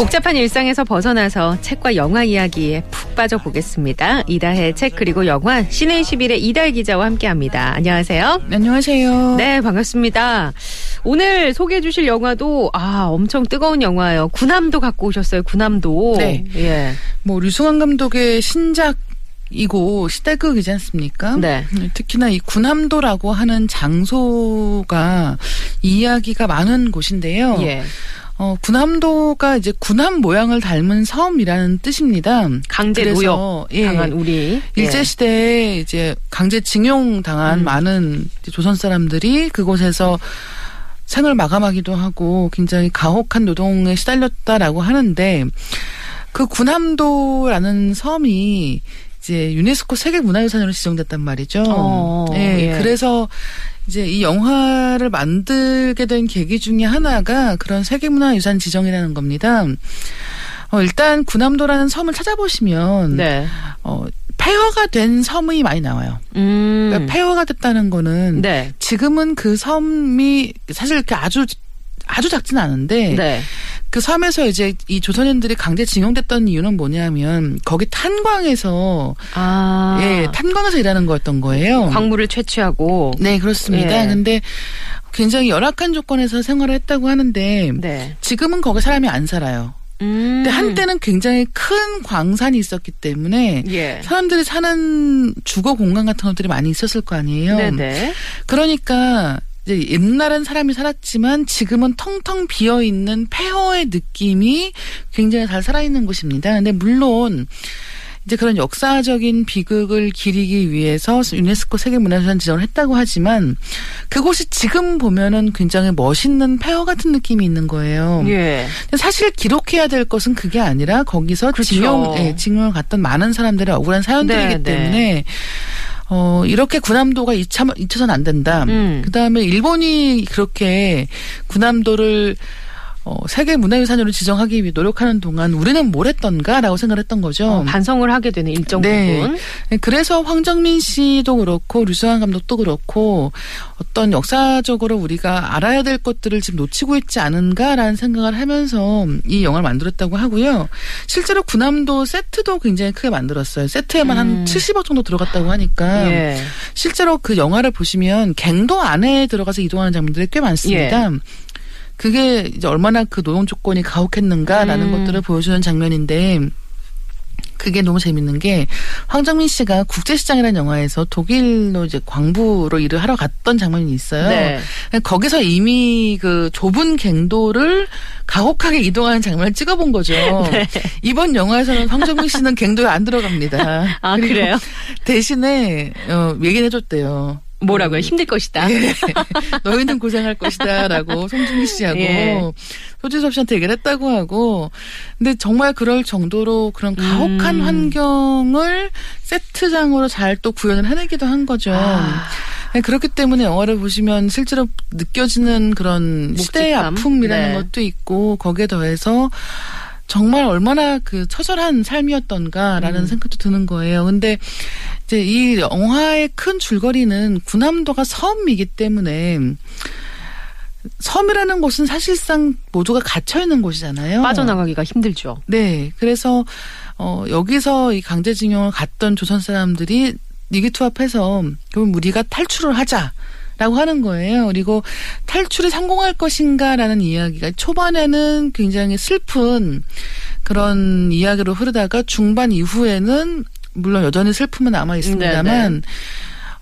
복잡한 일상에서 벗어나서 책과 영화 이야기에 푹 빠져 보겠습니다. 이다혜 책 그리고 영화 시내 21의 이다혜 기자와 함께합니다. 안녕하세요. 안녕하세요. 네, 반갑습니다. 오늘 소개해 주실 영화도 아, 엄청 뜨거운 영화예요. 구남도 갖고 오셨어요. 구남도. 네. 예. 뭐 류승환 감독의 신작 이고 시대극이지 않습니까? 네. 특히나 이 군함도라고 하는 장소가 이야기가 많은 곳인데요. 예. 어, 군함도가 이제 군함 모양을 닮은 섬이라는 뜻입니다. 강제 노역 예. 당한 우리 일제 예. 시대에 이제 강제 징용 당한 음. 많은 조선 사람들이 그곳에서 생을 마감하기도 하고 굉장히 가혹한 노동에 시달렸다라고 하는데 그 군함도라는 섬이 이제 유네스코 세계 문화유산으로 지정됐단 말이죠. 어, 예, 예. 그래서 이제 이 영화를 만들게 된 계기 중에 하나가 그런 세계문화유산 지정이라는 겁니다. 어, 일단 군함도라는 섬을 찾아보시면 네. 어, 폐허가 된 섬이 많이 나와요. 음. 그러니까 폐허가 됐다는 거는 네. 지금은 그 섬이 사실 이렇게 아주 아주 작지는 않은데 네. 그 섬에서 이제 이 조선인들이 강제 징용됐던 이유는 뭐냐면 거기 탄광에서 아. 예 탄광에서 일하는 거였던 거예요. 광물을 채취하고 네 그렇습니다. 예. 근데 굉장히 열악한 조건에서 생활을 했다고 하는데 네. 지금은 거기 사람이 안 살아요. 음. 근데 한때는 굉장히 큰 광산이 있었기 때문에 예. 사람들이 사는 주거 공간 같은 것들이 많이 있었을 거 아니에요. 네네. 그러니까 이제 옛날엔 사람이 살았지만 지금은 텅텅 비어 있는 폐허의 느낌이 굉장히 잘 살아있는 곳입니다. 근데 물론 이제 그런 역사적인 비극을 기리기 위해서 유네스코 세계문화유산 지정을 했다고 하지만 그곳이 지금 보면은 굉장히 멋있는 폐허 같은 느낌이 있는 거예요. 예. 사실 기록해야 될 것은 그게 아니라 거기서 그렇죠. 징용, 예, 징용을 갔던 많은 사람들의 억울한 사연들이기 네, 네. 때문에 어, 이렇게 군함도가 잊혀, 잊혀서는 안 된다. 음. 그 다음에 일본이 그렇게 군함도를 어, 세계 문화유산으로 지정하기 위해 노력하는 동안 우리는 뭘 했던가라고 생각을 했던 거죠. 어, 반성을 하게 되는 일정 네. 부분. 그래서 황정민 씨도 그렇고 류승환 감독도 그렇고 어떤 역사적으로 우리가 알아야 될 것들을 지금 놓치고 있지 않은가라는 생각을 하면서 이 영화를 만들었다고 하고요. 실제로 군함도 세트도 굉장히 크게 만들었어요. 세트에만 음. 한 70억 정도 들어갔다고 하니까 예. 실제로 그 영화를 보시면 갱도 안에 들어가서 이동하는 장면들이 꽤 많습니다. 예. 그게 이제 얼마나 그 노동 조건이 가혹했는가라는 음. 것들을 보여주는 장면인데 그게 너무 재밌는 게 황정민 씨가 국제시장이라는 영화에서 독일로 이제 광부로 일을 하러 갔던 장면이 있어요. 네. 거기서 이미 그 좁은 갱도를 가혹하게 이동하는 장면을 찍어본 거죠. 네. 이번 영화에서는 황정민 씨는 갱도에 안 들어갑니다. 아, 그래요? 대신에 어, 얘기를 해줬대요. 뭐라고요? 힘들 것이다. 예. 너희는 고생할 것이다라고 송중기 씨하고 예. 소지섭 씨한테 얘기를 했다고 하고 근데 정말 그럴 정도로 그런 가혹한 음. 환경을 세트장으로 잘 또 구현을 해내기도 한 거죠. 아. 네, 그렇기 때문에 영화를 보시면 실제로 느껴지는 그런 시대의 묵직함? 아픔이라는 네. 것도 있고 거기에 더해서 정말 얼마나 그 처절한 삶이었던가라는 음. 생각도 드는 거예요. 근데 이제 이 영화의 큰 줄거리는 군함도가 섬이기 때문에 섬이라는 곳은 사실상 모두가 갇혀 있는 곳이잖아요. 빠져나가기가 힘들죠. 네. 그래서 어 여기서 이 강제징용을 갔던 조선 사람들이 위기투합해서 그럼 우리가 탈출을 하자. 라고 하는 거예요. 그리고 탈출이 성공할 것인가라는 이야기가 초반에는 굉장히 슬픈 그런 이야기로 흐르다가 중반 이후에는 물론 여전히 슬픔은 남아 있습니다만 네네.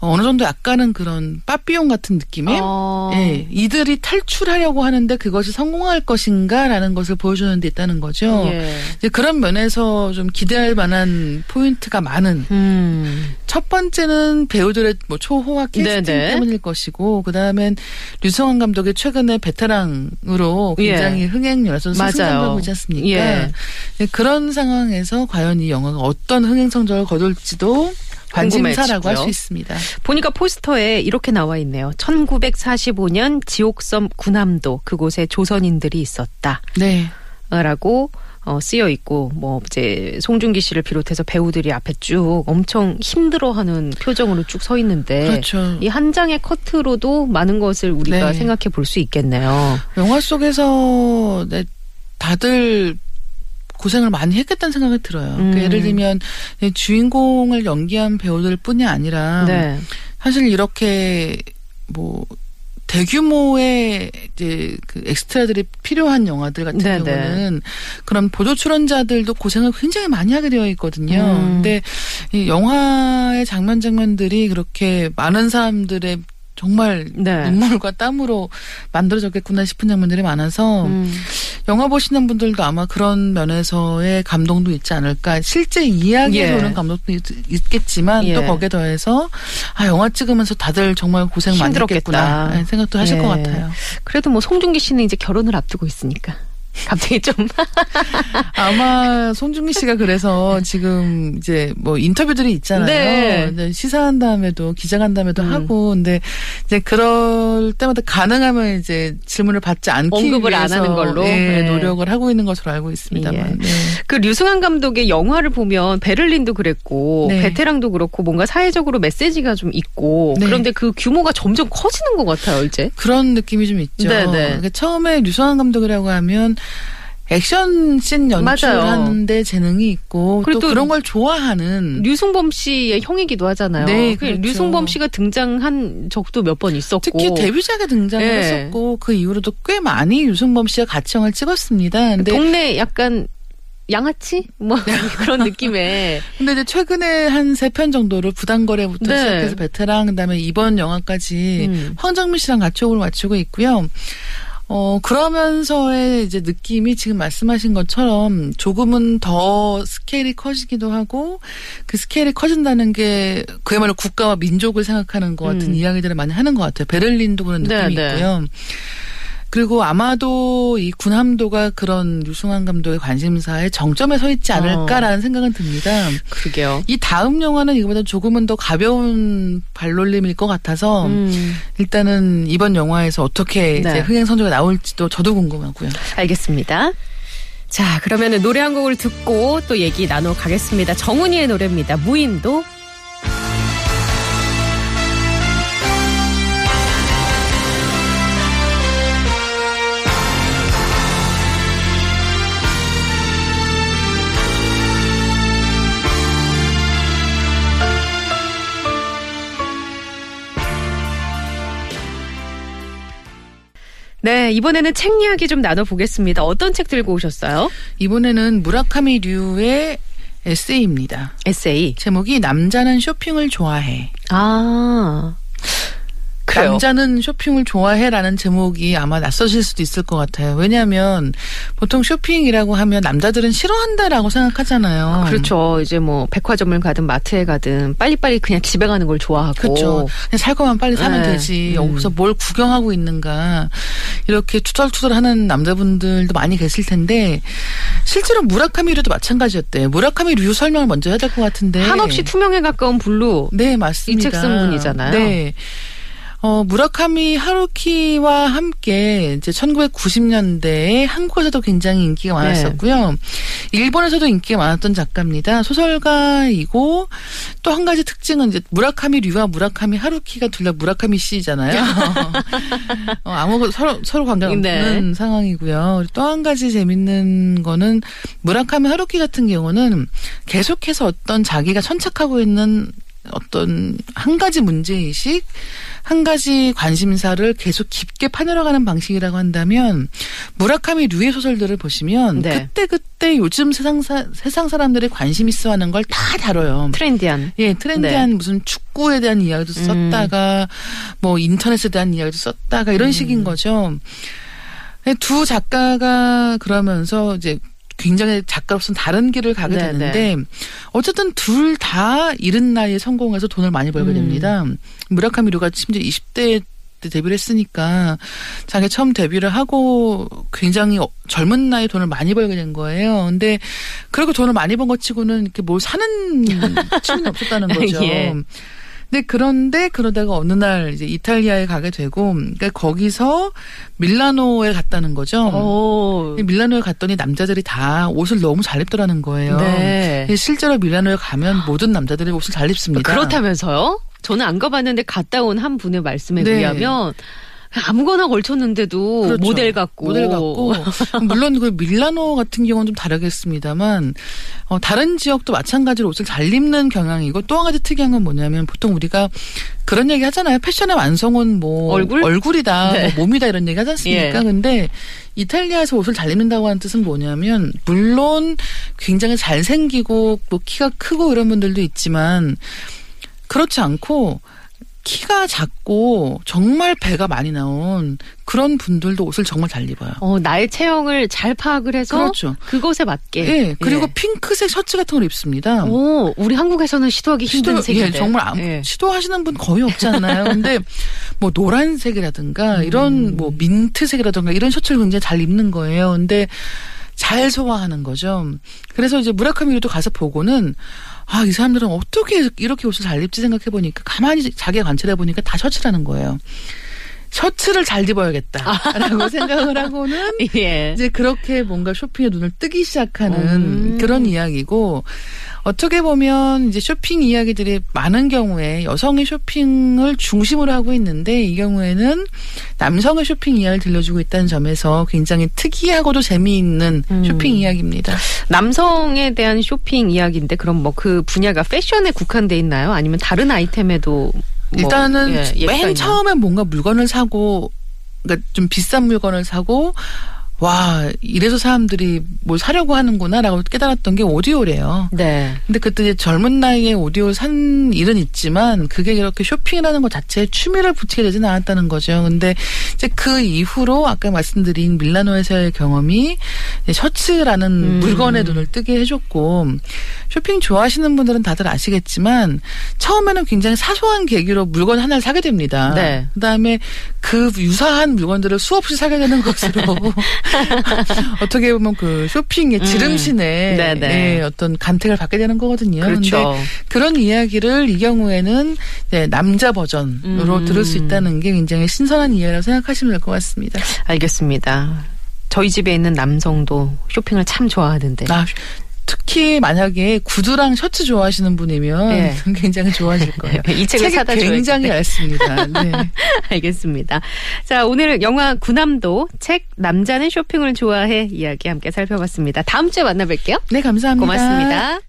어느 정도 약간은 그런 빠삐용 같은 느낌의 어. 예, 이들이 탈출하려고 하는데 그것이 성공할 것인가라는 것을 보여주는 데 있다는 거죠. 예. 이제 그런 면에서 좀 기대할 만한 포인트가 많은 음. 첫 번째는 배우들의 뭐 초호화 캐스팅 네네. 때문일 것이고 그 다음엔 류성환 감독의 최근에 베테랑으로 굉장히 예. 흥행열에서 맞아요. 승승장구하고 있지 않습니까? 예. 네, 그런 상황에서 과연 이 영화가 어떤 흥행 성적을 거둘지도 관심사라고 할 수. 있습니다. 보니까 포스터에 이렇게 나와 있네요. 1945년 지옥섬 군함도 그곳에 조선인들이 있었다. 네. 라고 어, 쓰여 있고 뭐 이제 송중기 씨를 비롯해서 배우들이 앞에 쭉 엄청 힘들어하는 표정으로 쭉 서 있는데 그렇죠. 이 한 장의 커트로도 많은 것을 우리가 네. 생각해 볼 수 있겠네요. 영화 속에서 네, 다들 고생을 많이 했겠다는 생각이 들어요. 그러니까 음. 예를 들면 이 주인공을 연기한 배우들 뿐이 아니라 네. 사실 이렇게 뭐 대규모의 이제 그 엑스트라들이 필요한 영화들 같은 네네. 경우는 그런 보조 출연자들도 고생을 굉장히 많이 하게 되어 있거든요. 음. 근데 이 영화의 장면 장면들이 그렇게 많은 사람들의 정말 네. 눈물과 땀으로 만들어졌겠구나 싶은 장면들이 많아서 음. 영화 보시는 분들도 아마 그런 면에서의 감동도 있지 않을까. 실제 이야기에서 예. 오는 감동도 있, 겠지만 예. 또 거기에 더해서 아 영화 찍으면서 다들 정말 고생 많이. 했겠구나 네, 생각도 하실 예. 것 같아요. 그래도 뭐 송중기 씨는 이제 결혼을 앞두고 있으니까 갑자기 좀 아마 송중기 씨가 그래서 지금 이제 뭐 인터뷰들이 있잖아요. 네. 시사한 다음에도 기자간담회도 음. 하고 근데 이제 그럴 때마다 가능하면 이제 질문을 받지 않기 언급을 안 위해서 하는 걸로? 예, 네. 노력을 하고 있는 것으로 알고 있습니다만. 예. 네. 그 류승환 감독의 영화를 보면 베를린도 그랬고 네. 베테랑도 그렇고 뭔가 사회적으로 메시지가 좀 있고 네. 그런데 그 규모가 점점 커지는 것 같아요 이제. 그런 느낌이 좀 있죠. 네네. 그러니까 처음에 류성환 감독이라고 하면 액션 씬 맞아요. 연출하는데 재능이 있고 그리고 또또 그런 걸 좋아하는 류승범 씨의 형이기도 하잖아요. 네, 그 그렇죠. 류승범 씨가 등장한 적도 몇 번 있었고. 특히 데뷔작에 등장을 네. 했었고 그 이후로도 꽤 많이 씨와 같이 영화를 찍었습니다. 근데 동네 약간 양아치 뭐 그런 느낌의 근데 이제 최근에 한 세 편 정도를 부당거래부터 네. 시작해서 베테랑 그다음에 이번 영화까지 음. 황정민 씨랑 같이 호흡을 맞추고 있고요. 어, 그러면서의 이제 느낌이 지금 말씀하신 것처럼 조금은 더 스케일이 커지기도 하고 그 스케일이 커진다는 게 그야말로 국가와 민족을 생각하는 것 같은 음. 이야기들을 많이 하는 것 같아요. 베를린도 그런 네, 느낌이 네. 있고요. 그리고 아마도 이 군함도가 그런 유승환 감독의 관심사의 정점에 서 있지 않을까라는 생각은 듭니다. 그러게요. 이 다음 영화는 이거보다 조금은 더 가벼운 발놀림일 것 같아서 음, 일단은 이번 영화에서 어떻게 네. 흥행 성적이 나올지도 저도 궁금하고요. 알겠습니다. 자, 그러면 노래 한 곡을 듣고 또 얘기 나눠 가겠습니다. 정은이의 노래입니다. 무인도. 네, 이번에는 책 이야기 좀 나눠보겠습니다. 어떤 책 들고 오셨어요? 이번에는 무라카미 류의 에세이입니다. 에세이. 제목이 남자는 쇼핑을 좋아해. 아. 그래요. 남자는 쇼핑을 좋아해라는 제목이 아마 낯서실 수도 있을 것 같아요. 왜냐하면 보통 쇼핑이라고 하면 남자들은 싫어한다라고 생각하잖아요. 그렇죠. 이제 뭐 백화점을 가든 마트에 가든 빨리빨리 그냥 집에 가는 걸 좋아하고. 그렇죠. 그냥 살 거만 빨리 사면 네. 되지. 음. 여기서 뭘 구경하고 있는가. 이렇게 투덜투덜하는 남자분들도 많이 계실 텐데 실제로 무라카미 류도 마찬가지였대요. 무라카미 류 설명을 먼저 해야 될 것 같은데. 한없이 투명에 가까운 블루. 네, 맞습니다. 이 책 쓴 분이잖아요. 네. 어, 무라카미 하루키와 함께 이제 1990년대에 한국에서도 굉장히 인기가 네. 많았었고요. 일본에서도 인기가 많았던 작가입니다. 소설가이고 또 한 가지 특징은 이제 무라카미 류와 무라카미 하루키가 둘 다 무라카미 씨잖아요. 어, 아무 서로 서로 관계없는 네. 상황이고요. 또 한 가지 재밌는 거는 무라카미 하루키 같은 경우는 계속해서 어떤 자기가 천착하고 있는 어떤 한 가지 문제의식, 한 가지 관심사를 계속 깊게 파내려가는 방식이라고 한다면 무라카미 류의 소설들을 보시면 네. 그때 그때 요즘 세상 사, 세상 사람들이 관심 있어 하는 걸 다 다뤄요. Trendy한. 예, trendy한 네. 무슨 축구에 대한 이야기도 음. 썼다가 뭐 인터넷에 대한 이야기도 썼다가 이런 음. 식인 거죠. 근데 두 작가가 그러면서 이제 굉장히 작가로서는 다른 길을 가게 네, 되는데 어쨌든 둘 다 이른 나이에 성공해서 돈을 많이 벌게 음. 됩니다. 무라카미루가 심지어 20대 때 데뷔를 했으니까 자기 처음 데뷔를 하고 굉장히 어- 젊은 나이에 돈을 많이 벌게 된 거예요. 근데 그렇게 돈을 많이 번 것 치고는 이렇게 뭘 사는 취미는 없었다는 거죠. 예. 근데 그런데 그러다가 어느 날 이제 이탈리아에 가게 되고 그러니까 거기서 밀라노에 갔다는 거죠. 오. 근데 밀라노에 갔더니 남자들이 다 옷을 너무 잘 입더라는 거예요. 네. 실제로 밀라노에 가면 모든 남자들이 옷을 잘 입습니다. 그렇다면서요? 저는 안 가봤는데 갔다 온 한 분의 말씀에 네. 의하면 아무거나 걸쳤는데도 그렇죠. 모델 같고 모델 같고 물론 그 밀라노 같은 경우는 좀 다르겠습니다만 어, 다른 지역도 마찬가지로 옷을 잘 입는 경향이고 또 한 가지 특이한 건 뭐냐면 보통 우리가 그런 얘기 하잖아요 패션의 완성은 뭐 얼굴? 얼굴이다 네. 뭐 몸이다 이런 얘기 하지 않습니까 예. 근데 이탈리아에서 옷을 잘 입는다고 하는 뜻은 뭐냐면 물론 굉장히 잘생기고 뭐 키가 크고 이런 분들도 있지만 그렇지 않고 키가 작고 정말 배가 많이 나온 그런 분들도 옷을 정말 잘 입어요. 어, 나의 체형을 잘 파악을 해서 그렇죠. 그것에 맞게. 예. 그리고 예. 핑크색 셔츠 같은 걸 입습니다. 오, 우리 한국에서는 시도하기 힘든 시도, 색인데. 예, 정말 아무, 예. 시도하시는 분 거의 없잖아요. 근데 뭐 노란색이라든가 음. 이런 뭐 민트색이라든가 이런 셔츠를 굉장히 잘 입는 거예요. 근데 잘 소화하는 거죠. 그래서 이제 무라카미도 가서 보고는 아, 이 사람들은 어떻게 이렇게 옷을 잘 입지 생각해 보니까 가만히 자기가 관찰해 보니까 다 셔츠라는 거예요. 셔츠를 잘 입어야겠다라고 생각을 하고는 예. 이제 그렇게 뭔가 쇼핑에 눈을 뜨기 시작하는 음. 그런 이야기고 어떻게 보면 이제 쇼핑 이야기들이 많은 경우에 여성의 쇼핑을 중심으로 하고 있는데 이 경우에는 남성의 쇼핑 이야기를 들려주고 있다는 점에서 굉장히 특이하고도 재미있는 음. 쇼핑 이야기입니다. 남성에 대한 쇼핑 이야기인데 그럼 뭐 그 분야가 패션에 국한돼 있나요? 아니면 다른 아이템에도 뭐, 일단은 예, 맨? 처음에 뭔가 물건을 사고 그러니까 좀 비싼 물건을 사고 와 이래서 사람들이 뭘 사려고 하는구나라고 깨달았던 게 오디오래요. 네. 근데 그때 이제 젊은 나이에 오디오를 산 일은 있지만 그게 이렇게 쇼핑이라는 것 자체에 취미를 붙이게 되지는 않았다는 거죠. 근데 이제 그 이후로 아까 말씀드린 밀라노에서의 경험이 셔츠라는 음. 물건에 눈을 뜨게 해줬고 쇼핑 좋아하시는 분들은 다들 아시겠지만 처음에는 굉장히 사소한 계기로 물건 하나를 사게 됩니다. 네. 그다음에 그 유사한 물건들을 수없이 사게 되는 것으로 어떻게 보면 그 쇼핑의 음. 지름신에 네네. 예, 어떤 간택을 받게 되는 거거든요. 그렇죠. 그런 이야기를 이 경우에는 이제 남자 버전으로 음. 들을 수 있다는 게 굉장히 신선한 이야기라고 생각하시면 될 것 같습니다. 알겠습니다. 저희 집에 있는 남성도 쇼핑을 참 좋아하는데. 아, 특히 만약에 구두랑 셔츠 좋아하시는 분이면 예. 굉장히 좋아하실 거예요. 이 책을 사다 줘야지. 굉장히 얇습니다. 네. 알겠습니다. 자, 오늘 영화 구남도 책 남자는 쇼핑을 좋아해 이야기 함께 살펴봤습니다. 다음 주에 만나뵐게요. 네, 감사합니다. 고맙습니다.